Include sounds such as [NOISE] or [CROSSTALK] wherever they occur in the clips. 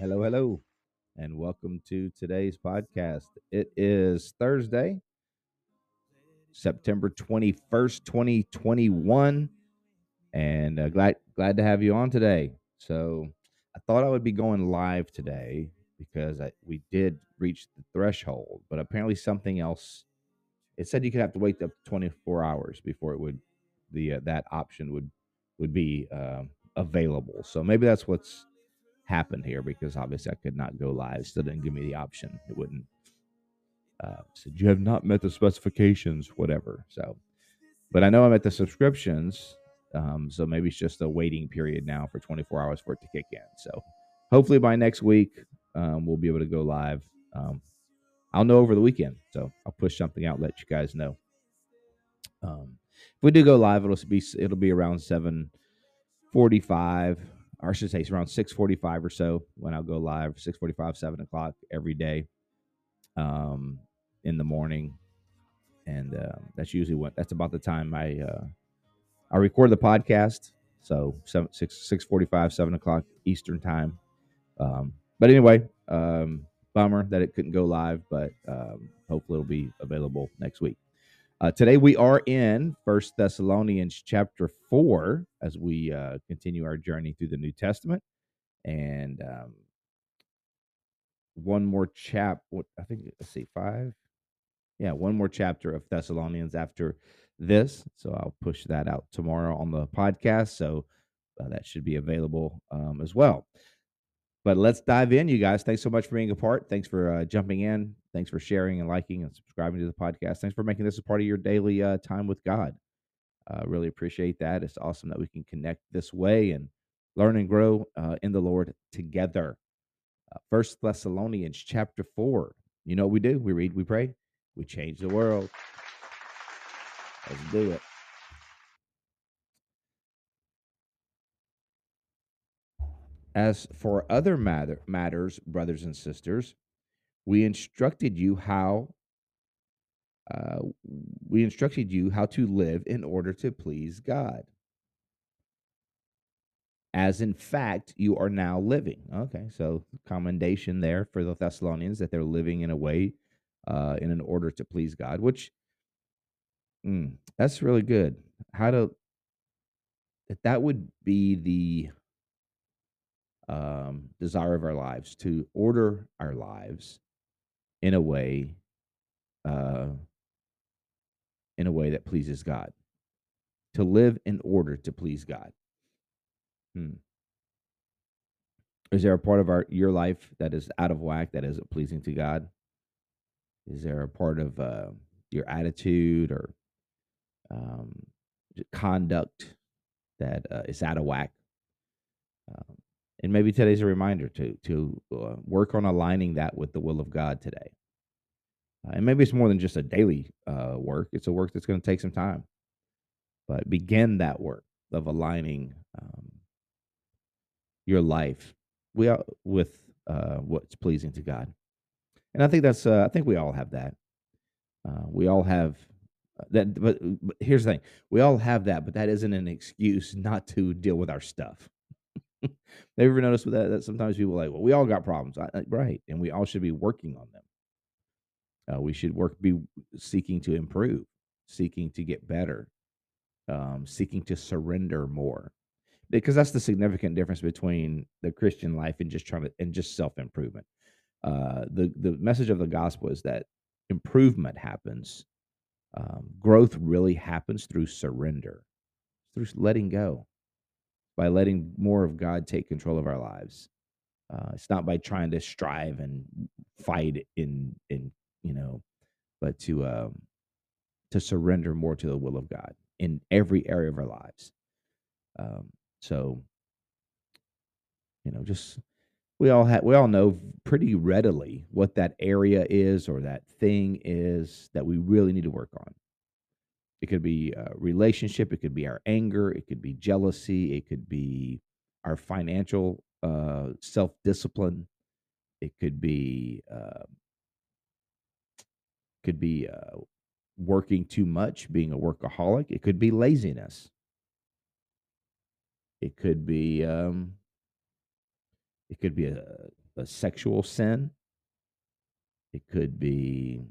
Hello, hello, and welcome to today's podcast. It is Thursday, September 21st, 2021, and uh, glad glad to have you on today. So, I thought I would be going live today because I, we did reach the threshold, but apparently something else. It said you could have to wait up to 24 hours before it would the uh, that option would would be um, available. So maybe that's what's happened here because obviously I could not go live. Still didn't give me the option. It wouldn't. Uh, said you have not met the specifications, whatever. So, but I know I'm at the subscriptions. Um, so maybe it's just a waiting period now for 24 hours for it to kick in. So hopefully by next week um, we'll be able to go live. Um, I'll know over the weekend, so I'll push something out, let you guys know. Um, if we do go live, it'll be it'll be around seven 45 or I should say it's around 645 or so when I'll go live 645 7 o'clock every day um, in the morning. And uh, that's usually what that's about the time I uh, I record the podcast. So 7 6 645 7 o'clock Eastern time. Um, but anyway um, bummer that it couldn't go live but um, hopefully it'll be available next week uh, today we are in First Thessalonians chapter four as we uh, continue our journey through the New Testament, and um, one more chap. I think let's see five, yeah, one more chapter of Thessalonians after this. So I'll push that out tomorrow on the podcast. So uh, that should be available um, as well. But let's dive in, you guys. Thanks so much for being a part. Thanks for uh, jumping in. Thanks for sharing and liking and subscribing to the podcast. Thanks for making this a part of your daily uh, time with God. Uh, really appreciate that. It's awesome that we can connect this way and learn and grow uh, in the Lord together. Uh, First Thessalonians chapter four. You know what we do? We read, we pray, we change the world. Let's do it. As for other matter, matters, brothers and sisters, we instructed you how uh, we instructed you how to live in order to please God. As in fact, you are now living. Okay, so commendation there for the Thessalonians that they're living in a way, uh, in an order to please God, which mm, that's really good. How to that that would be the um, desire of our lives to order our lives in a way uh, in a way that pleases God. To live in order to please God. Hmm. Is there a part of our your life that is out of whack that isn't pleasing to God? Is there a part of uh, your attitude or um, conduct that uh, is out of whack? Um, and maybe today's a reminder to to uh, work on aligning that with the will of God today. Uh, and maybe it's more than just a daily uh, work; it's a work that's going to take some time. But begin that work of aligning um, your life we are, with uh, what's pleasing to God. And I think that's uh, I think we all have that. Uh, we all have that, but, but here's the thing: we all have that, but that isn't an excuse not to deal with our stuff. [LAUGHS] Have you ever noticed that, that sometimes people are like, well, we all got problems, I, right? And we all should be working on them. Uh, we should work, be seeking to improve, seeking to get better, um, seeking to surrender more, because that's the significant difference between the Christian life and just trying to and just self improvement. Uh, the the message of the gospel is that improvement happens, um, growth really happens through surrender, through letting go by letting more of God take control of our lives. Uh, it's not by trying to strive and fight in in you know, but to um, to surrender more to the will of God in every area of our lives. Um, so, you know, just we all have we all know pretty readily what that area is or that thing is that we really need to work on. It could be a relationship, it could be our anger, it could be jealousy, it could be our financial uh, self discipline, it could be uh, could be uh, working too much, being a workaholic. It could be laziness. It could be um, it could be a, a sexual sin. It could be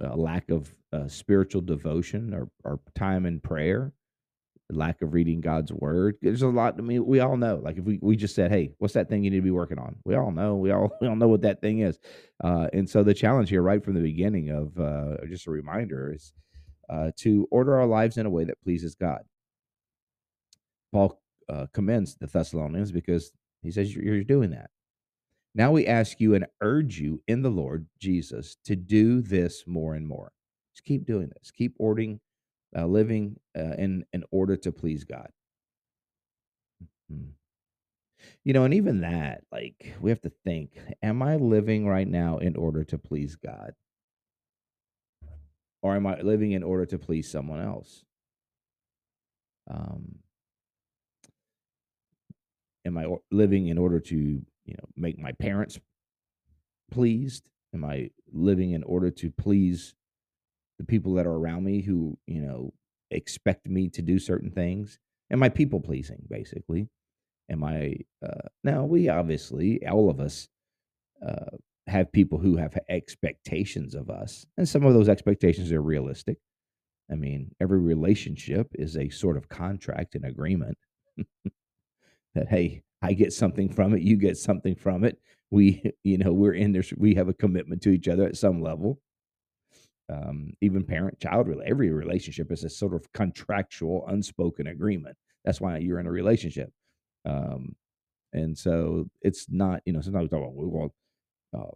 a lack of uh, spiritual devotion or, or time in prayer, lack of reading God's word. There's a lot. I mean, we all know. Like if we, we just said, "Hey, what's that thing you need to be working on?" We all know. We all [LAUGHS] we all know what that thing is. Uh, and so the challenge here, right from the beginning of uh, just a reminder, is uh, to order our lives in a way that pleases God. Paul uh, commends the Thessalonians because he says you're doing that. Now we ask you and urge you in the Lord Jesus to do this more and more. Just keep doing this. Keep ordering, uh, living uh, in in order to please God. Mm-hmm. You know, and even that, like we have to think: Am I living right now in order to please God, or am I living in order to please someone else? Um, am I living in order to you know make my parents pleased? Am I living in order to please the people that are around me who you know expect me to do certain things? Am I people pleasing basically? Am I uh, now? We obviously all of us uh, have people who have expectations of us, and some of those expectations are realistic. I mean, every relationship is a sort of contract and agreement. [LAUGHS] that hey i get something from it you get something from it. We [LAUGHS] you know we're in there we have a commitment to each other at some level. Um, even parent child every relationship is a sort of contractual unspoken agreement. That's why you're in a relationship. Um, and so it's not you know sometimes we talk about we want uh,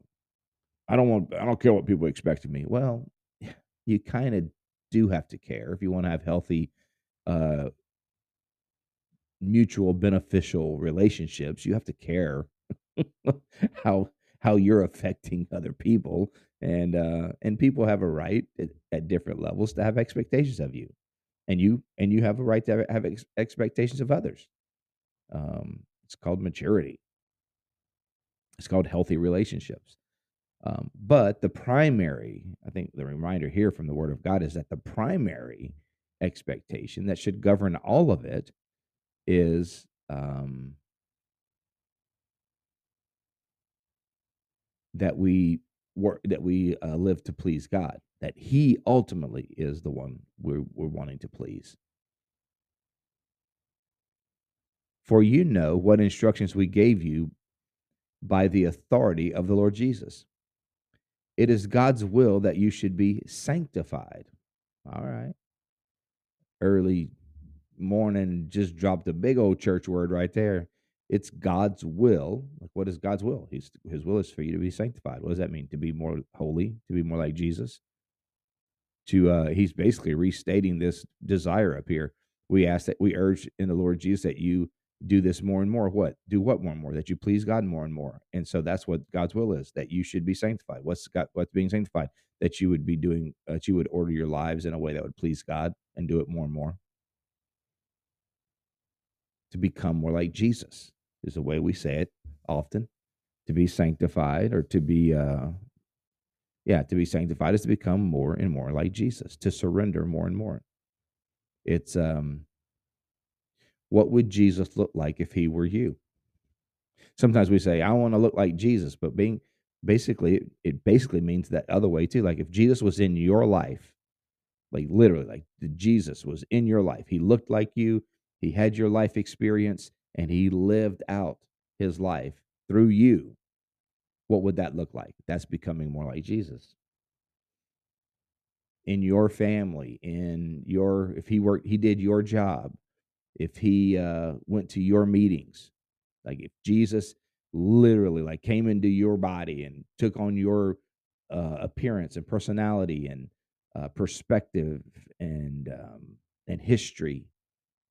i don't want i don't care what people expect of me. Well you kind of do have to care if you want to have healthy uh, mutual beneficial relationships you have to care [LAUGHS] how how you're affecting other people and uh and people have a right at, at, different levels to have expectations of you and you and you have a right to have, have ex- expectations of others. Um it's called maturity. It's called healthy relationships. Um, but the primary i think the reminder here from the word of god is that the primary expectation that should govern all of it is um, that we work that we uh, live to please God. That He ultimately is the one we're, we're wanting to please. For you know what instructions we gave you by the authority of the Lord Jesus. It is God's will that you should be sanctified. All right. Early morning just dropped a big old church word right there. It's God's will. Like, what is God's will? His His will is for you to be sanctified. What does that mean? To be more holy, to be more like Jesus. To uh, he's basically restating this desire up here. We ask that we urge in the Lord Jesus that you do this more and more. What do what more and more? That you please God more and more. And so that's what God's will is. That you should be sanctified. What's God? What's being sanctified? That you would be doing. That you would order your lives in a way that would please God and do it more and more to become more like Jesus, is the way we say it often. To be sanctified or to be, uh, yeah, to be sanctified is to become more and more like Jesus, to surrender more and more. It's, um, what would Jesus look like if he were you? Sometimes we say, I want to look like Jesus, but being basically, it basically means that other way too. Like if Jesus was in your life, like literally, like Jesus was in your life, he looked like you, he had your life experience and he lived out his life through you. What would that look like? That's becoming more like Jesus. In your family, in your, if he worked, he did your job, if he uh, went to your meetings, like if Jesus literally like came into your body and took on your uh, appearance and personality and uh, perspective and um, and history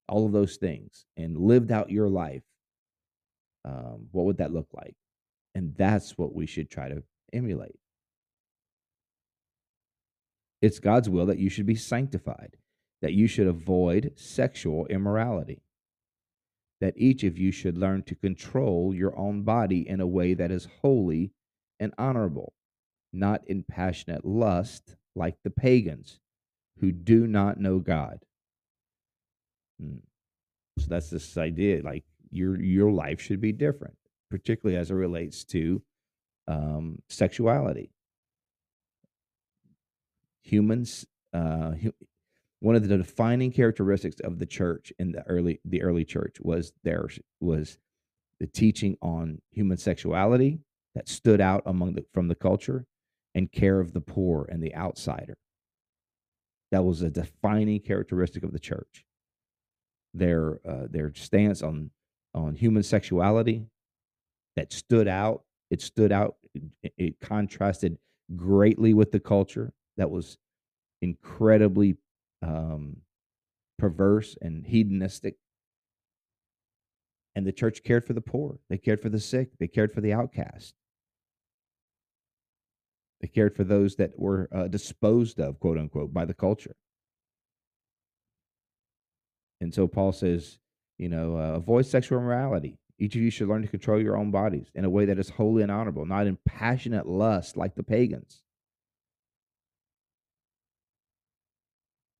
all of those things and lived out your life Um, what would that look like? And that's what we should try to emulate. It's God's will that you should be sanctified, that you should avoid sexual immorality, that each of you should learn to control your own body in a way that is holy and honorable, not in passionate lust like the pagans who do not know God. Hmm. So that's this idea like your your life should be different, particularly as it relates to um, sexuality. Humans, uh, hu- one of the defining characteristics of the church in the early the early church was there was the teaching on human sexuality that stood out among the from the culture and care of the poor and the outsider. That was a defining characteristic of the church. Their uh, their stance on on human sexuality that stood out. It stood out. It, it contrasted greatly with the culture that was incredibly um, perverse and hedonistic. And the church cared for the poor. They cared for the sick. They cared for the outcast. They cared for those that were uh, disposed of, quote unquote, by the culture. And so Paul says, you know, uh, avoid sexual immorality. Each of you should learn to control your own bodies in a way that is holy and honorable, not in passionate lust like the pagans.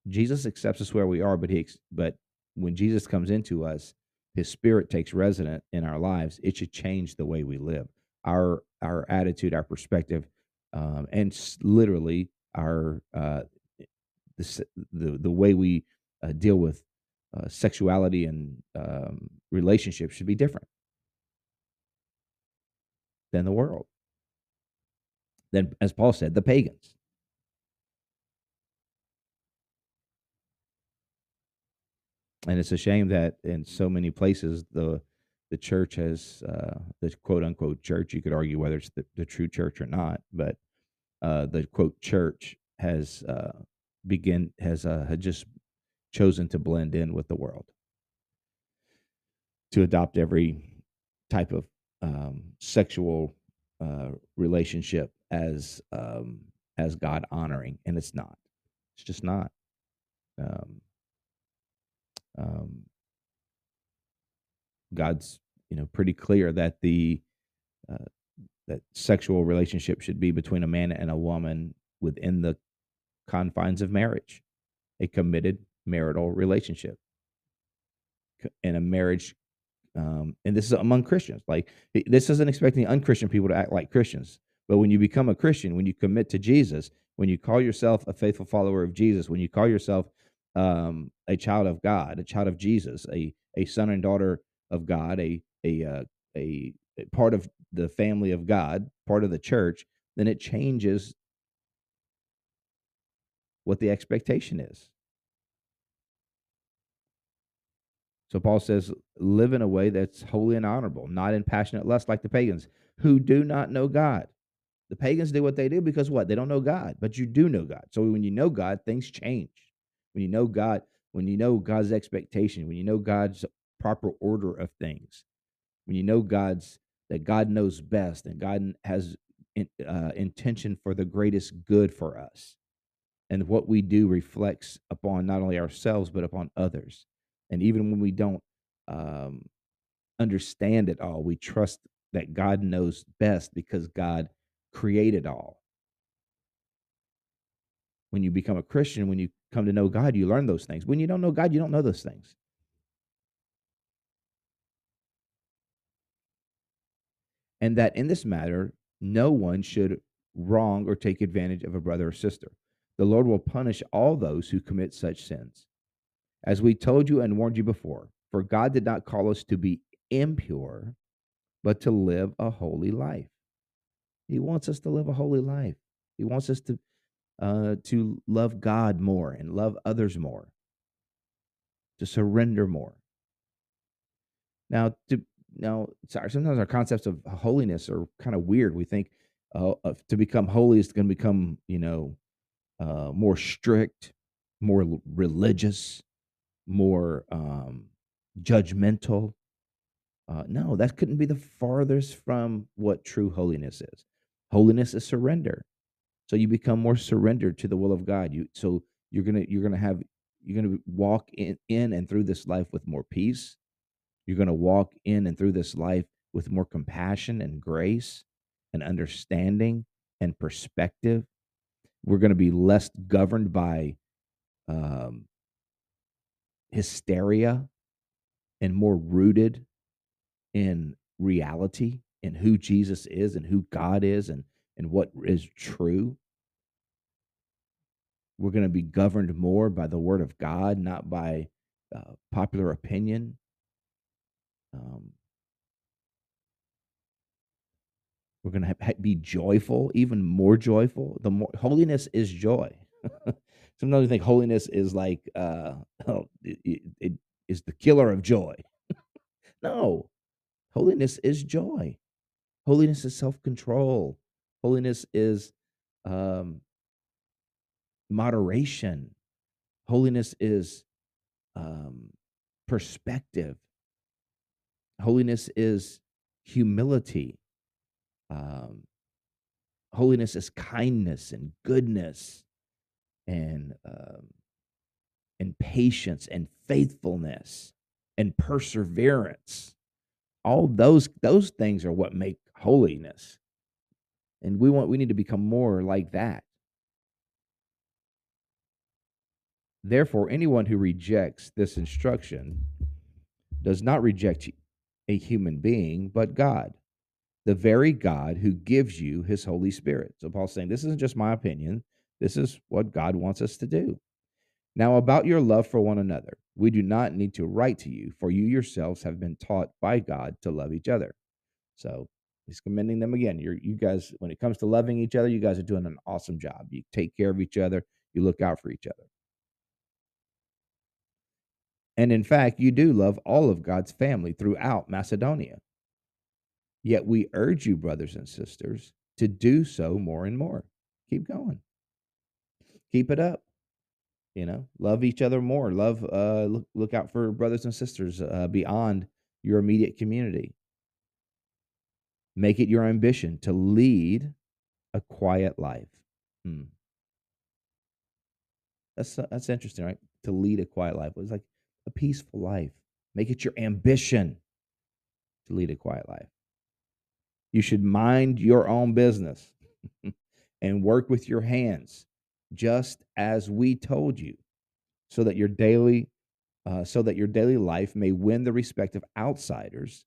Jesus accepts us where we are, but he but when Jesus comes into us, his spirit takes resident in our lives. It should change the way we live, our our attitude, our perspective, um, and literally our uh, the the the way we uh, deal with uh, sexuality and um, relationships should be different than the world. Then, as Paul said, the pagans. And it's a shame that in so many places the the church has uh, the quote unquote church. You could argue whether it's the, the true church or not, but uh, the quote church has uh, begin has uh, had just chosen to blend in with the world, to adopt every type of um, sexual uh, relationship as um, as God honoring, and it's not. It's just not. Um, um, God's you know pretty clear that the uh, that sexual relationship should be between a man and a woman within the confines of marriage, a committed marital relationship. And a marriage, um, and this is among Christians. Like this doesn't expect any unchristian people to act like Christians. But when you become a Christian, when you commit to Jesus, when you call yourself a faithful follower of Jesus, when you call yourself um, a child of God, a child of Jesus, a a son and daughter of God, a a uh, a, a part of the family of God, part of the church, then it changes what the expectation is. So Paul says, live in a way that's holy and honorable, not in passionate lust like the pagans who do not know God. The pagans do what they do because what? They don't know God, but you do know God. So when you know God, things change. When you know God, when you know God's expectation, when you know God's proper order of things, when you know God's that God knows best and God has in, uh, intention for the greatest good for us, and what we do reflects upon not only ourselves but upon others. And even when we don't um, understand it all, we trust that God knows best because God created all. When you become a Christian, when you come to know God, you learn those things. When you don't know God, you don't know those things. And that in this matter, no one should wrong or take advantage of a brother or sister. The Lord will punish all those who commit such sins. As we told you and warned you before, for God did not call us to be impure, but to live a holy life. He wants us to live a holy life. He wants us to uh, to love God more and love others more, to surrender more. Now, to now, sorry, sometimes our concepts of holiness are kind of weird. We think uh, to become holy is going to become, you know, uh, more strict, more religious, more um, judgmental. Uh, no, that couldn't be the farthest from what true holiness is. Holiness is surrender. So you become more surrendered to the will of God. You so you're gonna you're gonna have you're gonna walk in in and through this life with more peace. You're gonna walk in and through this life with more compassion and grace and understanding and perspective. We're to be less governed by um, hysteria and more rooted in reality and who Jesus is and who God is and, and what is true. We're going to be governed more by the word of God, not by uh, popular opinion. Um, we're going to be joyful, even more joyful. The more holiness is joy. [LAUGHS] Sometimes we think holiness is like uh, [LAUGHS] oh, it, it is the killer of joy. [LAUGHS] no, holiness is joy. Holiness is self control. Holiness is um, moderation. Holiness is um, perspective. Holiness is humility. Um, holiness is kindness and goodness and um, and patience and faithfulness and perseverance. All those those things are what make holiness. And we want we need to become more like that. Therefore, anyone who rejects this instruction does not reject a human being, but God, the very God who gives you his Holy Spirit. So Paul's saying, This isn't just my opinion. This is what God wants us to do. Now, about your love for one another, we do not need to write to you, for you yourselves have been taught by God to love each other. So he's commending them again. You're, you guys, when it comes to loving each other, you guys are doing an awesome job. You take care of each other, you look out for each other. And in fact, you do love all of God's family throughout Macedonia. Yet we urge you, brothers and sisters, to do so more and more. Keep going keep it up. You know, love each other more. Love, uh, look, look out for brothers and sisters uh, beyond your immediate community. Make it your ambition to lead a quiet life. Hmm. That's uh, that's interesting, right? To lead a quiet life. It's like a peaceful life. Make it your ambition to lead a quiet life. You should mind your own business [LAUGHS] and work with your hands just as we told you, so that your daily uh, so that your daily life may win the respect of outsiders,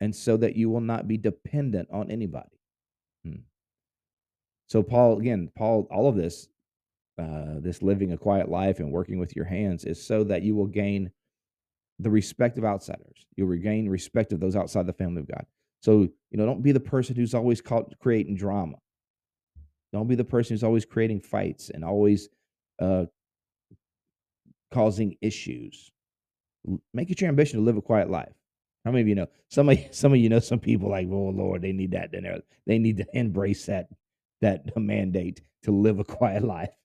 and so that you will not be dependent on anybody. Hmm. So Paul, again, Paul, all of this, uh, this living a quiet life and working with your hands is so that you will gain the respect of outsiders. You'll regain respect of those outside the family of God. So, you know, don't be the person who's always caught creating drama. Don't be the person who's always creating fights and always uh, causing issues. Make it your ambition to live a quiet life. How many of you know? Some of [LAUGHS] some of you know some people like, oh Lord, they need that. They need to embrace that that [LAUGHS] mandate to live a quiet life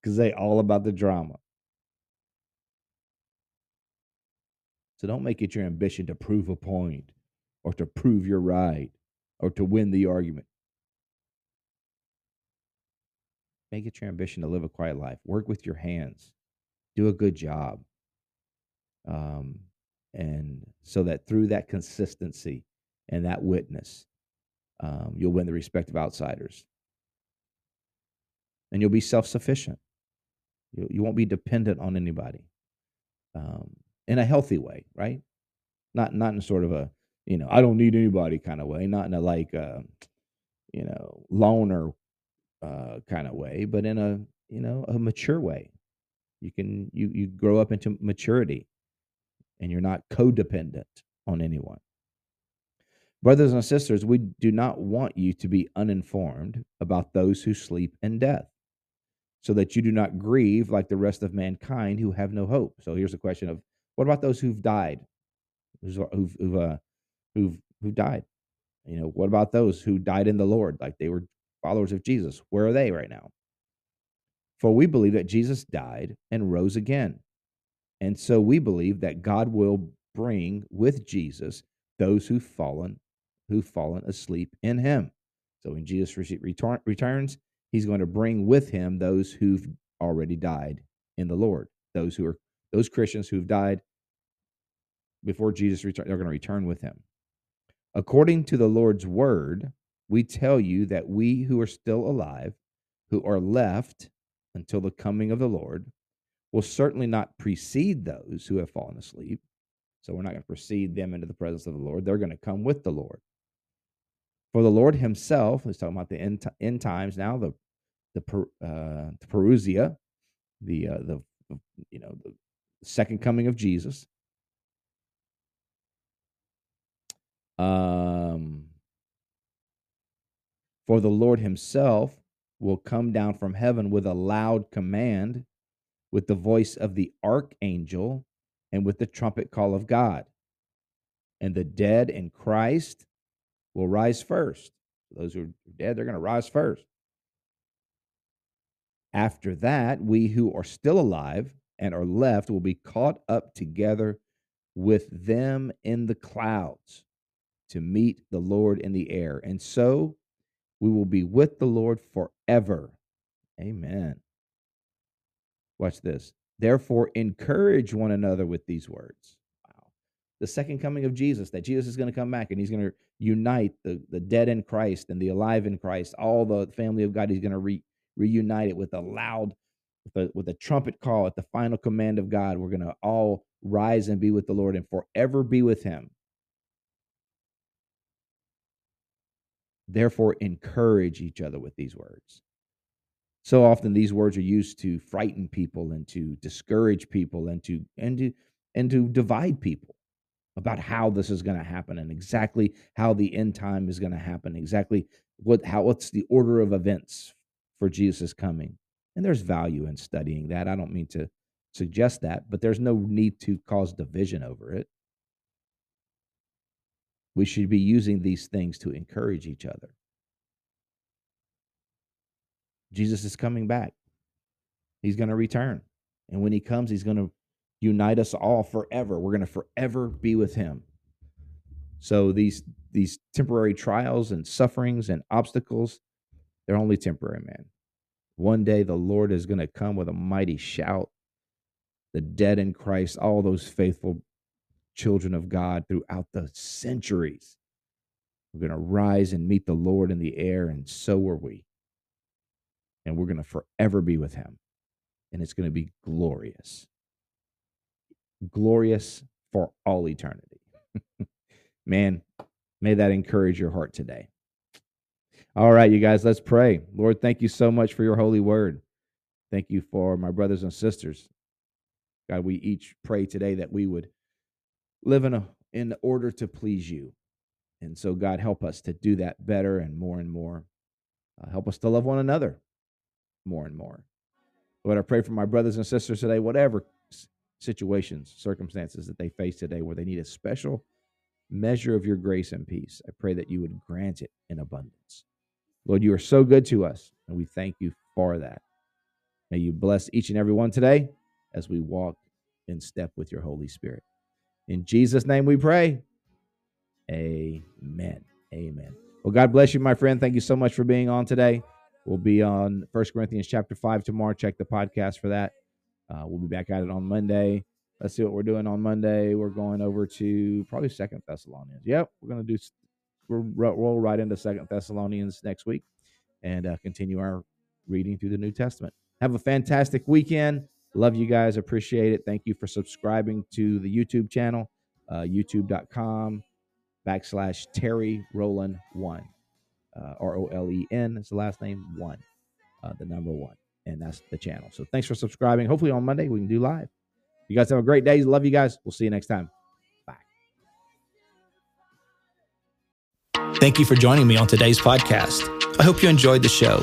because they all about the drama. So don't make it your ambition to prove a point or to prove you're right or to win the argument. Make it your ambition to live a quiet life. Work with your hands. Do a good job. Um, and so that through that consistency and that witness, um, you'll win the respect of outsiders. And you'll be self sufficient. You, you won't be dependent on anybody um, in a healthy way, right? Not, not in sort of a, you know, I don't need anybody kind of way, not in a like, uh, you know, loner uh, kind of way, but in a you know a mature way. You can you you grow up into maturity, and you're not codependent on anyone. Brothers and sisters, we do not want you to be uninformed about those who sleep in death, so that you do not grieve like the rest of mankind who have no hope. So here's a question of what about those who've died, who've who've uh, who've, who've died? You know, what about those who died in the Lord, like they were followers of Jesus. Where are they right now? For we believe that Jesus died and rose again. And so we believe that God will bring with Jesus those who've fallen, who've fallen asleep in him. So when Jesus return, returns, he's going to bring with him those who've already died in the Lord. Those who are those Christians who've died before Jesus returns, they're going to return with him. According to the Lord's word, we tell you that we who are still alive, who are left until the coming of the Lord, will certainly not precede those who have fallen asleep. So we're not going to precede them into the presence of the Lord. They're going to come with the Lord. For the Lord Himself, he's talking about the end, end times now, the the, uh, the parousia, the uh, the you know the second coming of Jesus. Um, for the Lord Himself will come down from heaven with a loud command, with the voice of the archangel, and with the trumpet call of God. And the dead in Christ will rise first. Those who are dead, they're going to rise first. After that, we who are still alive and are left will be caught up together with them in the clouds to meet the Lord in the air. And so we will be with the Lord forever. Amen. Watch this. Therefore, encourage one another with these words. Wow. The second coming of Jesus, that Jesus is going to come back and he's going to unite the, the dead in Christ and the alive in Christ, all the family of God. He's going to re, reunite it with a loud, with a, with a trumpet call at the final command of God. We're going to all rise and be with the Lord and forever be with him. Therefore, encourage each other with these words. So often these words are used to frighten people and to discourage people and to and to and to divide people about how this is going to happen and exactly how the end time is going to happen, exactly what how what's the order of events for Jesus coming. And there's value in studying that. I don't mean to suggest that, but there's no need to cause division over it. We should be using these things to encourage each other. Jesus is coming back. He's going to return. And when he comes, he's going to unite us all forever. We're going to forever be with him. So these these temporary trials and sufferings and obstacles, they're only temporary, man. One day the Lord is going to come with a mighty shout. The dead in Christ, all those faithful children of God throughout the centuries. We're going to rise and meet the Lord in the air, and so are we. And we're going to forever be with him. And it's going to be glorious. Glorious for all eternity. [LAUGHS] Man, may that encourage your heart today. All right, you guys, let's pray. Lord, thank you so much for your holy word. Thank you for my brothers and sisters. God, we each pray today that we would live in, a, in order to please you. And so, God, help us to do that better and more and more. Uh, help us to love one another more and more. Lord, I pray for my brothers and sisters today, whatever situations, circumstances that they face today where they need a special measure of your grace and peace. I pray that you would grant it in abundance. Lord, you are so good to us, and we thank you for that. May you bless each and every one today as we walk in step with your Holy Spirit. In Jesus' name we pray. Amen. Amen. Well, God bless you, my friend. Thank you so much for being on today. We'll be on First Corinthians chapter 5 tomorrow. Check the podcast for that. Uh, we'll be back at it on Monday. Let's see what we're doing on Monday. We're going over to probably Second Thessalonians. Yep, we're going to do. We'll roll right into Second Thessalonians next week and uh, continue our reading through the New Testament. Have a fantastic weekend. Love you guys. Appreciate it. Thank you for subscribing to the YouTube channel, uh, youtube.com backslash Terry Rolen one. Uh, R O L E N is the last name, one, uh, the number one. And that's the channel. So thanks for subscribing. Hopefully on Monday we can do live. You guys have a great day. Love you guys. We'll see you next time. Bye. Thank you for joining me on today's podcast. I hope you enjoyed the show.